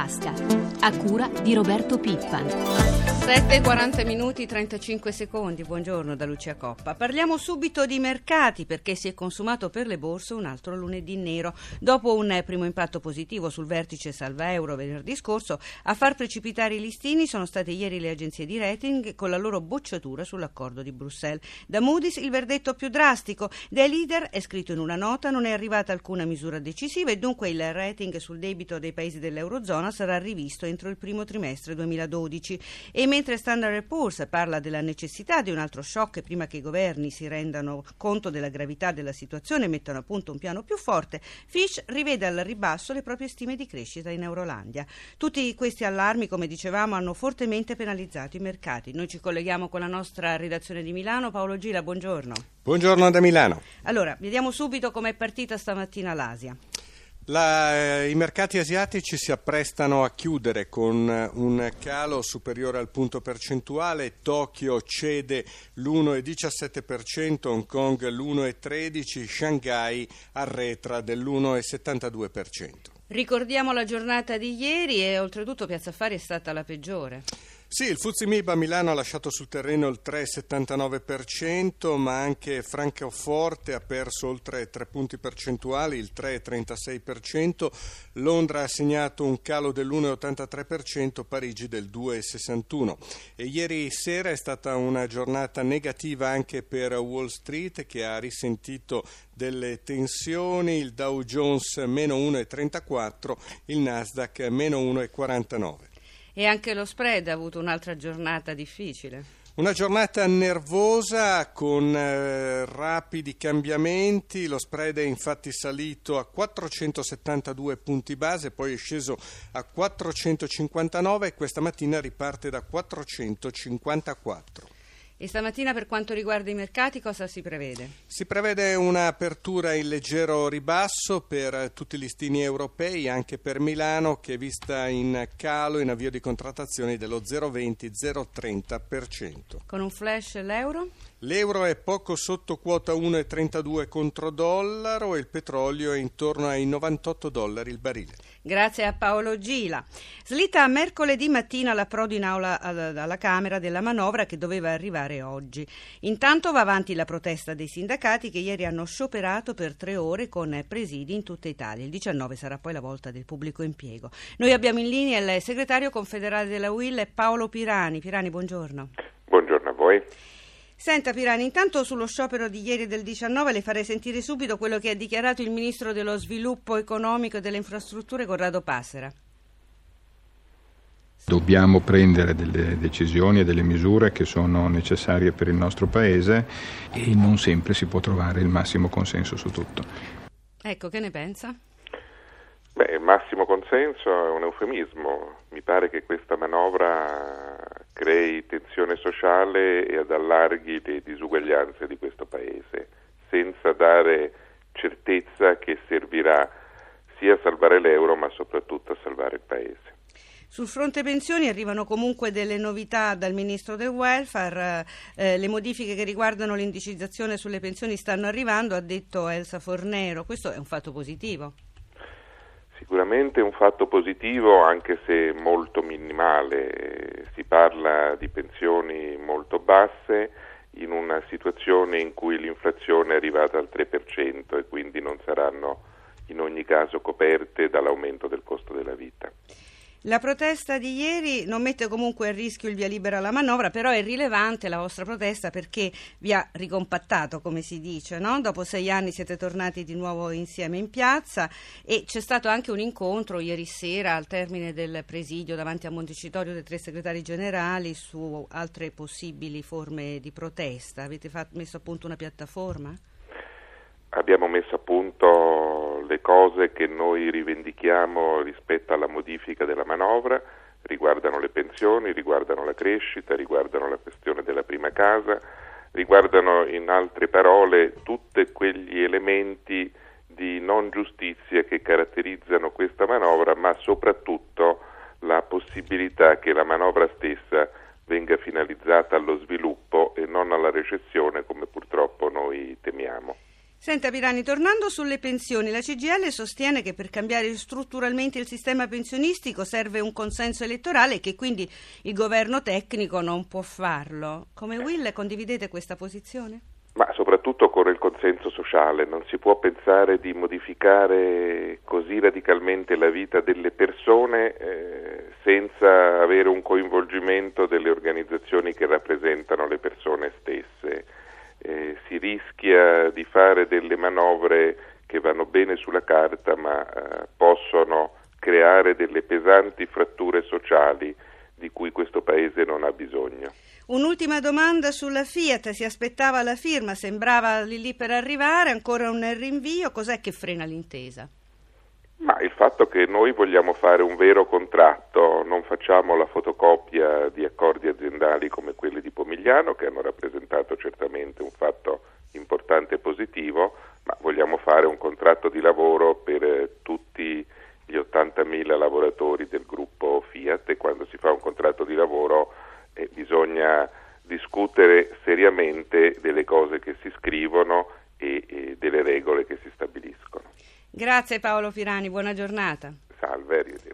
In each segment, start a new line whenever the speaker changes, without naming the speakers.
tasca, a cura di Roberto Pippan.
7.40 minuti 35 secondi, buongiorno da Lucia Coppa. Parliamo subito di mercati perché si è consumato per le borse un altro lunedì nero. Dopo un primo impatto positivo sul vertice salva euro venerdì scorso, a far precipitare i listini sono state ieri le agenzie di rating con la loro bocciatura sull'accordo di Bruxelles. Da Moody's il verdetto più drastico. Dai leader è scritto in una nota non è arrivata alcuna misura decisiva e dunque il rating sul debito dei paesi dell'Eurozona sarà rivisto entro il primo trimestre 2012. E mentre Standard Poor's parla della necessità di un altro shock prima che i governi si rendano conto della gravità della situazione e mettano a punto un piano più forte, Fish rivede al ribasso le proprie stime di crescita in Eurolandia. Tutti questi allarmi, come dicevamo, hanno fortemente penalizzato i mercati. Noi ci colleghiamo con la nostra redazione di Milano. Paolo Gila, buongiorno.
Buongiorno da Milano.
Allora, vediamo subito com'è partita stamattina l'Asia.
La, eh, I mercati asiatici si apprestano a chiudere con eh, un calo superiore al punto percentuale, Tokyo cede l'1,17%, Hong Kong l'1,13%, Shanghai arretra dell'1,72%.
Ricordiamo la giornata di ieri e oltretutto Piazza Affari è stata la peggiore.
Sì, il Fuzzi Mib a Milano ha lasciato sul terreno il 3,79%, ma anche Francoforte ha perso oltre 3 punti percentuali, il 3,36%, Londra ha segnato un calo dell'1,83%, Parigi del 2,61%. E ieri sera è stata una giornata negativa anche per Wall Street che ha risentito delle tensioni, il Dow Jones meno 1,34, il Nasdaq meno 1,49.
E anche lo spread ha avuto un'altra giornata difficile.
Una giornata nervosa con eh, rapidi cambiamenti, lo spread è infatti salito a 472 punti base, poi è sceso a 459 e questa mattina riparte da 454.
E stamattina per quanto riguarda i mercati cosa si prevede?
Si prevede un'apertura in leggero ribasso per tutti i listini europei, anche per Milano che è vista in calo in avvio di contrattazioni dello 0,20-0,30%.
Con un flash l'euro?
L'euro è poco sotto quota 1,32 contro dollaro e il petrolio è intorno ai 98 dollari il barile.
Grazie a Paolo Gila. Slitta mercoledì mattina la Prodi in aula alla Camera della manovra che doveva arrivare oggi. Intanto va avanti la protesta dei sindacati che ieri hanno scioperato per tre ore con presidi in tutta Italia. Il 19 sarà poi la volta del pubblico impiego. Noi abbiamo in linea il segretario confederale della UIL Paolo Pirani. Pirani, buongiorno.
Buongiorno a voi.
Senta Pirani, intanto sullo sciopero di ieri del 19 le farei sentire subito quello che ha dichiarato il ministro dello sviluppo economico e delle infrastrutture Corrado Passera.
Dobbiamo prendere delle decisioni e delle misure che sono necessarie per il nostro Paese e non sempre si può trovare il massimo consenso su tutto.
Ecco, che ne pensa?
Beh, il massimo consenso è un eufemismo. Mi pare che questa manovra crei tensione sociale e ad allarghi le disuguaglianze di questo Paese, senza dare certezza che servirà sia a salvare l'euro ma soprattutto a salvare il Paese.
Sul fronte pensioni arrivano comunque delle novità dal Ministro del Welfare, eh, le modifiche che riguardano l'indicizzazione sulle pensioni stanno arrivando, ha detto Elsa Fornero, questo è un fatto positivo.
Sicuramente un fatto positivo anche se molto minimale, si parla di pensioni molto basse in una situazione in cui l'inflazione è arrivata al 3% e quindi non saranno in ogni caso coperte dall'aumento del costo della vita.
La protesta di ieri non mette comunque a rischio il via libera alla manovra, però è rilevante la vostra protesta perché vi ha ricompattato, come si dice, no? Dopo sei anni siete tornati di nuovo insieme in piazza e c'è stato anche un incontro ieri sera al termine del presidio davanti a Montecitorio dei tre segretari generali su altre possibili forme di protesta. Avete fatto, messo a punto una piattaforma?
Abbiamo messo a punto le cose che noi rivendichiamo rispetto alla modifica della manovra, riguardano le pensioni, riguardano la crescita, riguardano la questione della prima casa, riguardano in altre parole tutti quegli elementi di non giustizia che caratterizzano questa manovra, ma soprattutto la possibilità che la manovra stessa venga finalizzata allo sviluppo e non alla recessione come purtroppo noi temiamo.
Senta Pirani, tornando sulle pensioni, la CGL sostiene che per cambiare strutturalmente il sistema pensionistico serve un consenso elettorale e che quindi il governo tecnico non può farlo. Come Will condividete questa posizione?
Ma soprattutto occorre il consenso sociale, non si può pensare di modificare così radicalmente la vita delle persone eh, senza avere un coinvolgimento delle organizzazioni che rappresentano le persone stesse eh, si rischia di fare delle manovre che vanno bene sulla carta ma eh, possono creare delle pesanti fratture sociali di cui questo Paese non ha bisogno.
Un'ultima domanda sulla Fiat, si aspettava la firma, sembrava lì lì per arrivare, ancora un rinvio, cos'è che frena l'intesa?
Ma il fatto che noi vogliamo fare un vero contratto, non facciamo la fotocopia di accordi aziendali come quelli di Pomigliano, che hanno rappresentato certamente un fatto importante e positivo, ma vogliamo fare un contratto di lavoro per eh, tutti gli 80.000 lavoratori del gruppo Fiat e quando si fa un contratto di lavoro eh, bisogna discutere seriamente delle cose che si scrivono e, e delle regole che si stabiliscono.
Grazie Paolo Firani, buona giornata.
Salve, arrivederci.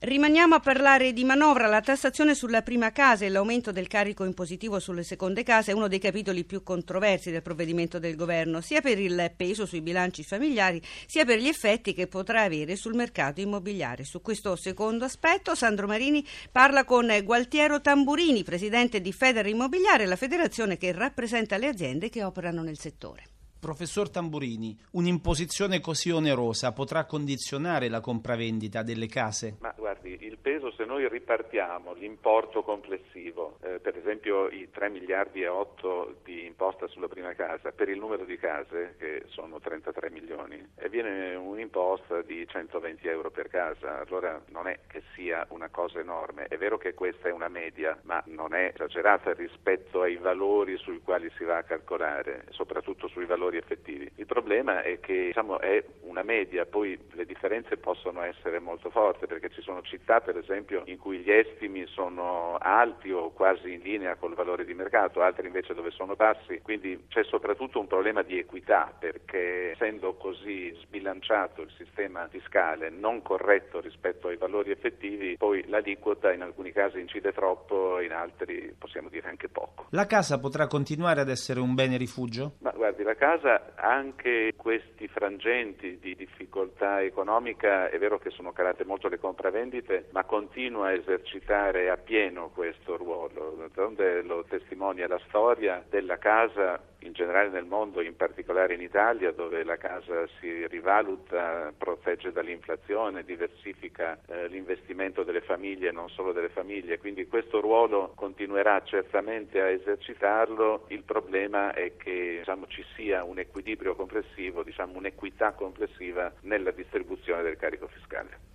Rimaniamo a parlare di manovra. La tassazione sulla prima casa e l'aumento del carico impositivo sulle seconde case è uno dei capitoli più controversi del provvedimento del governo, sia per il peso sui bilanci familiari, sia per gli effetti che potrà avere sul mercato immobiliare. Su questo secondo aspetto Sandro Marini parla con Gualtiero Tamburini, presidente di Federa Immobiliare, la federazione che rappresenta le aziende che operano nel settore.
Professor Tamburini, un'imposizione così onerosa potrà condizionare la compravendita delle case?
Ma guardi, il peso se noi ripartiamo l'importo complessivo, eh, per esempio i 3 miliardi e 8 di imposta sulla prima casa, per il numero di case, che sono 33 milioni, e viene un'imposta di 120 euro per casa, allora non è che sia una cosa enorme, è vero che questa è una media, ma non è esagerata rispetto ai valori sui quali si va a calcolare, soprattutto sui valori effettivi. Il problema è che diciamo, è una media, poi le differenze possono essere molto forti perché ci sono città per esempio in cui gli estimi sono alti o quasi in linea col valore di mercato, altre invece dove sono bassi, quindi c'è soprattutto un problema di equità perché essendo così sbilanciato il sistema fiscale non corretto rispetto ai valori effettivi, poi l'aliquota in alcuni casi incide troppo, in altri possiamo dire anche poco.
La casa potrà continuare ad essere un bene rifugio?
Ma guardi, la casa casa anche questi frangenti di difficoltà economica è vero che sono calate molto le compravendite, ma continua a esercitare appieno questo ruolo. D'altronde lo testimonia la storia della casa in generale nel mondo, in particolare in Italia, dove la casa si rivaluta, protegge dall'inflazione, diversifica eh, l'investimento delle famiglie e non solo delle famiglie. Quindi questo ruolo continuerà certamente a esercitarlo. Il problema è che diciamo, ci sia un equilibrio complessivo, diciamo, un'equità complessiva nella distribuzione del carico fiscale.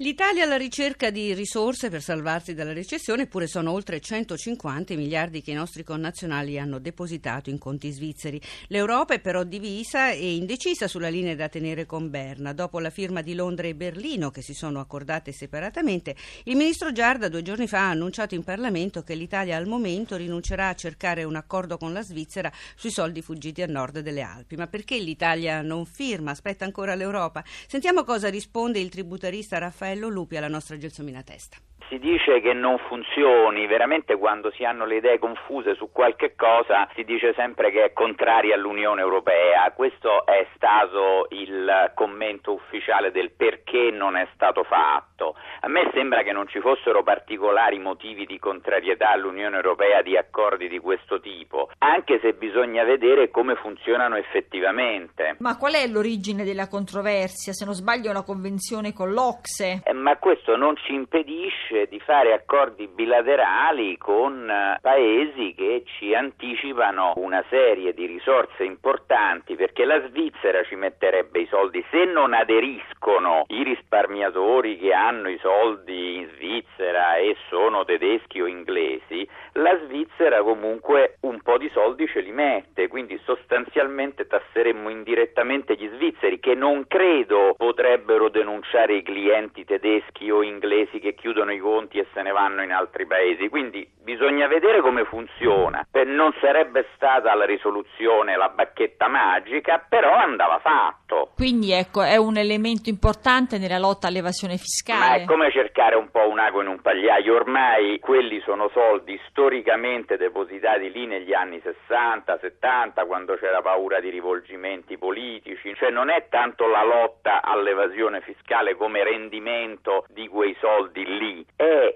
L'Italia alla ricerca di risorse per salvarsi dalla recessione, eppure sono oltre 150 miliardi che i nostri connazionali hanno depositato in conti svizzeri. L'Europa è però divisa e indecisa sulla linea da tenere con Berna. Dopo la firma di Londra e Berlino, che si sono accordate separatamente, il ministro Giarda due giorni fa ha annunciato in Parlamento che l'Italia al momento rinuncerà a cercare un accordo con la Svizzera sui soldi fuggiti a nord delle Alpi. Ma perché l'Italia non firma? Aspetta ancora l'Europa? Sentiamo cosa risponde il tributarista Raffaele Raffaello Lupi alla nostra Gelsomina Testa
si dice che non funzioni, veramente quando si hanno le idee confuse su qualche cosa si dice sempre che è contraria all'Unione Europea. Questo è stato il commento ufficiale del perché non è stato fatto. A me sembra che non ci fossero particolari motivi di contrarietà all'Unione Europea di accordi di questo tipo, anche se bisogna vedere come funzionano effettivamente.
Ma qual è l'origine della controversia? Se non sbaglio è una convenzione con l'Ocse.
Eh, ma questo non ci impedisce invece di fare accordi bilaterali con eh, paesi che ci anticipano una serie di risorse importanti perché la Svizzera ci metterebbe i soldi se non aderisco colpiscono i risparmiatori che hanno i soldi in Svizzera e sono tedeschi o inglesi, la Svizzera comunque un po' di soldi ce li mette, quindi sostanzialmente tasseremmo indirettamente gli svizzeri che non credo potrebbero denunciare i clienti tedeschi o inglesi che chiudono i conti e se ne vanno in altri paesi. Quindi bisogna vedere come funziona. Non sarebbe stata la risoluzione la bacchetta magica, però andava fatto.
Quindi ecco, è un elemento importante nella lotta all'evasione fiscale.
Ma è come cercare un po' un ago in un pagliaio. Ormai quelli sono soldi storicamente depositati lì negli anni 60, 70, quando c'era paura di rivolgimenti politici. Cioè non è tanto la lotta all'evasione fiscale come rendimento di quei soldi lì, è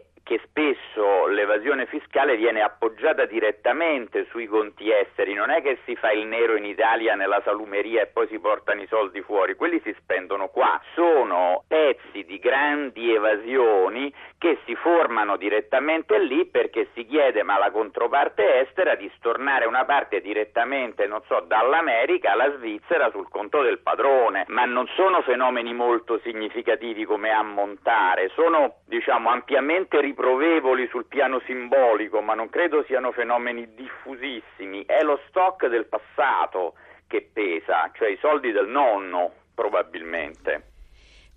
l'evasione fiscale viene appoggiata direttamente sui conti esteri, non è che si fa il nero in Italia nella salumeria e poi si portano i soldi fuori, quelli si spendono qua, sono pezzi di grandi evasioni che si formano direttamente lì perché si chiede ma la controparte estera di stornare una parte direttamente, non so, dall'America alla Svizzera sul conto del padrone, ma non sono fenomeni molto significativi come ammontare, sono diciamo ampiamente riproposti provevoli sul piano simbolico, ma non credo siano fenomeni diffusissimi. È lo stock del passato che pesa, cioè i soldi del nonno, probabilmente.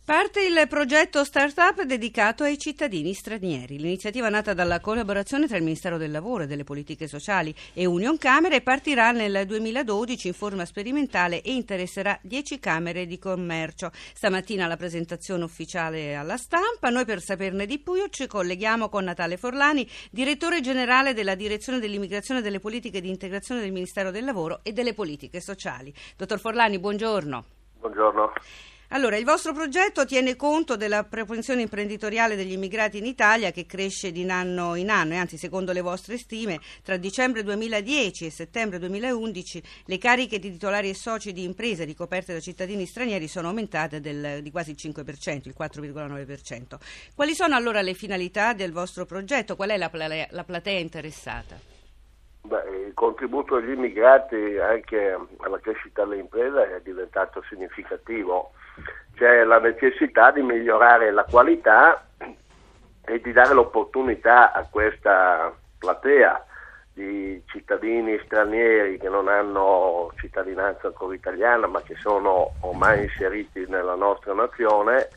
Parte il progetto Startup dedicato ai cittadini stranieri. L'iniziativa nata dalla collaborazione tra il Ministero del Lavoro e delle Politiche Sociali e Union Camere partirà nel 2012 in forma sperimentale e interesserà 10 Camere di Commercio. Stamattina la presentazione ufficiale alla stampa. Noi per saperne di più ci colleghiamo con Natale Forlani, direttore generale della Direzione dell'Immigrazione e delle Politiche di Integrazione del Ministero del Lavoro e delle Politiche Sociali. Dottor Forlani, buongiorno.
Buongiorno.
Allora, il vostro progetto tiene conto della propensione imprenditoriale degli immigrati in Italia che cresce di anno in anno e anzi, secondo le vostre stime, tra dicembre 2010 e settembre 2011 le cariche di titolari e soci di imprese ricoperte da cittadini stranieri sono aumentate del, di quasi il 5%, il 4,9%. Quali sono allora le finalità del vostro progetto? Qual è la, platea, la platea interessata?
Beh, il contributo degli immigrati anche alla crescita delle imprese è diventato significativo c'è la necessità di migliorare la qualità e di dare l'opportunità a questa platea di cittadini stranieri che non hanno cittadinanza ancora italiana ma che sono ormai inseriti nella nostra nazione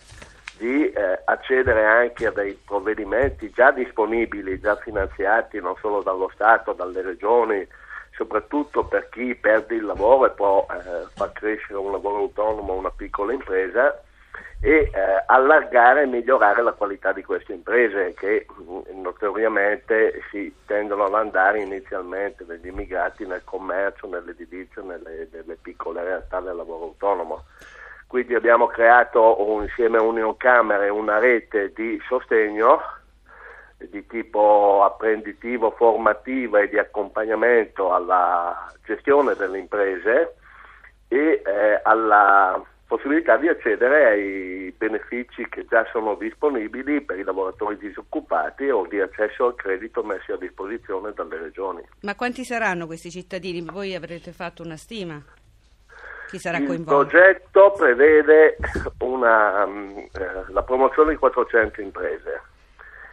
di eh, accedere anche a dei provvedimenti già disponibili, già finanziati non solo dallo Stato, dalle regioni, soprattutto per chi perde il lavoro e può eh, far crescere un lavoro autonomo o una piccola impresa e eh, allargare e migliorare la qualità di queste imprese che mm, notoriamente si tendono ad andare inizialmente degli immigrati nel commercio, nell'edilizia, nelle, nelle piccole realtà del lavoro autonomo. Quindi abbiamo creato insieme a Union Camere una rete di sostegno di tipo apprenditivo, formativo e di accompagnamento alla gestione delle imprese e eh, alla possibilità di accedere ai benefici che già sono disponibili per i lavoratori disoccupati o di accesso al credito messi a disposizione dalle regioni.
Ma quanti saranno questi cittadini? Voi avrete fatto una stima? Chi sarà
Il
coinvolto?
Il progetto prevede una, um, eh, la promozione di 400 imprese.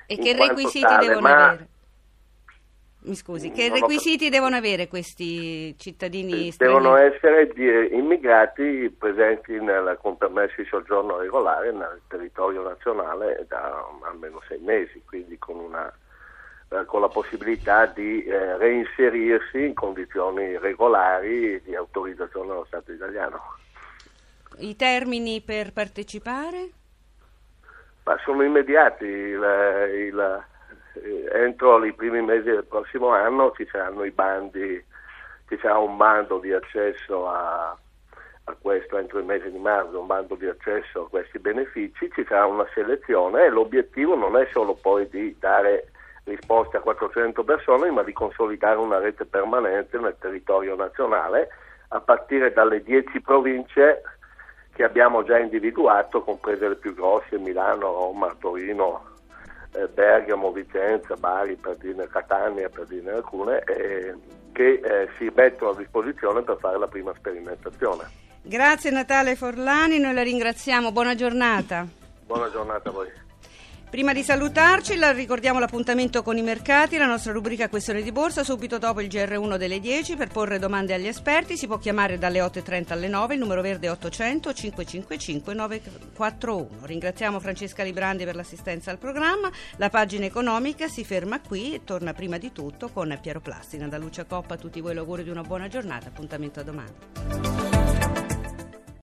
E che requisiti tale, devono
ma...
avere? Mi scusi, che requisiti devono avere questi cittadini
stranieri? Devono essere immigrati presenti nel, con permessi di soggiorno regolare nel territorio nazionale da almeno sei mesi, quindi con, una, eh, con la possibilità di eh, reinserirsi in condizioni regolari di autorizzazione dello Stato italiano.
I termini per partecipare?
Ma sono immediati. Il, il, entro i primi mesi del prossimo anno ci saranno i bandi, ci sarà un bando di accesso a, a questo entro il mese di marzo, un bando di accesso a questi benefici, ci sarà una selezione e l'obiettivo non è solo poi di dare risposte a 400 persone, ma di consolidare una rete permanente nel territorio nazionale a partire dalle 10 province che abbiamo già individuato, comprese le più grosse, Milano, Roma, Torino, eh, Bergamo, Vicenza, Bari, per dirne Catania, per dirne alcune, eh, che eh, si mettono a disposizione per fare la prima sperimentazione.
Grazie Natale Forlani, noi la ringraziamo, buona giornata.
Buona giornata a voi.
Prima di salutarci, la ricordiamo l'appuntamento con i mercati, la nostra rubrica Questione di Borsa, subito dopo il GR1 delle 10 per porre domande agli esperti. Si può chiamare dalle 8.30 alle 9, il numero verde è 800 555 941. Ringraziamo Francesca Librandi per l'assistenza al programma. La pagina economica si ferma qui e torna prima di tutto con Piero Plastina. Da Lucia Coppa a tutti voi l'augurio di una buona giornata. Appuntamento a domani.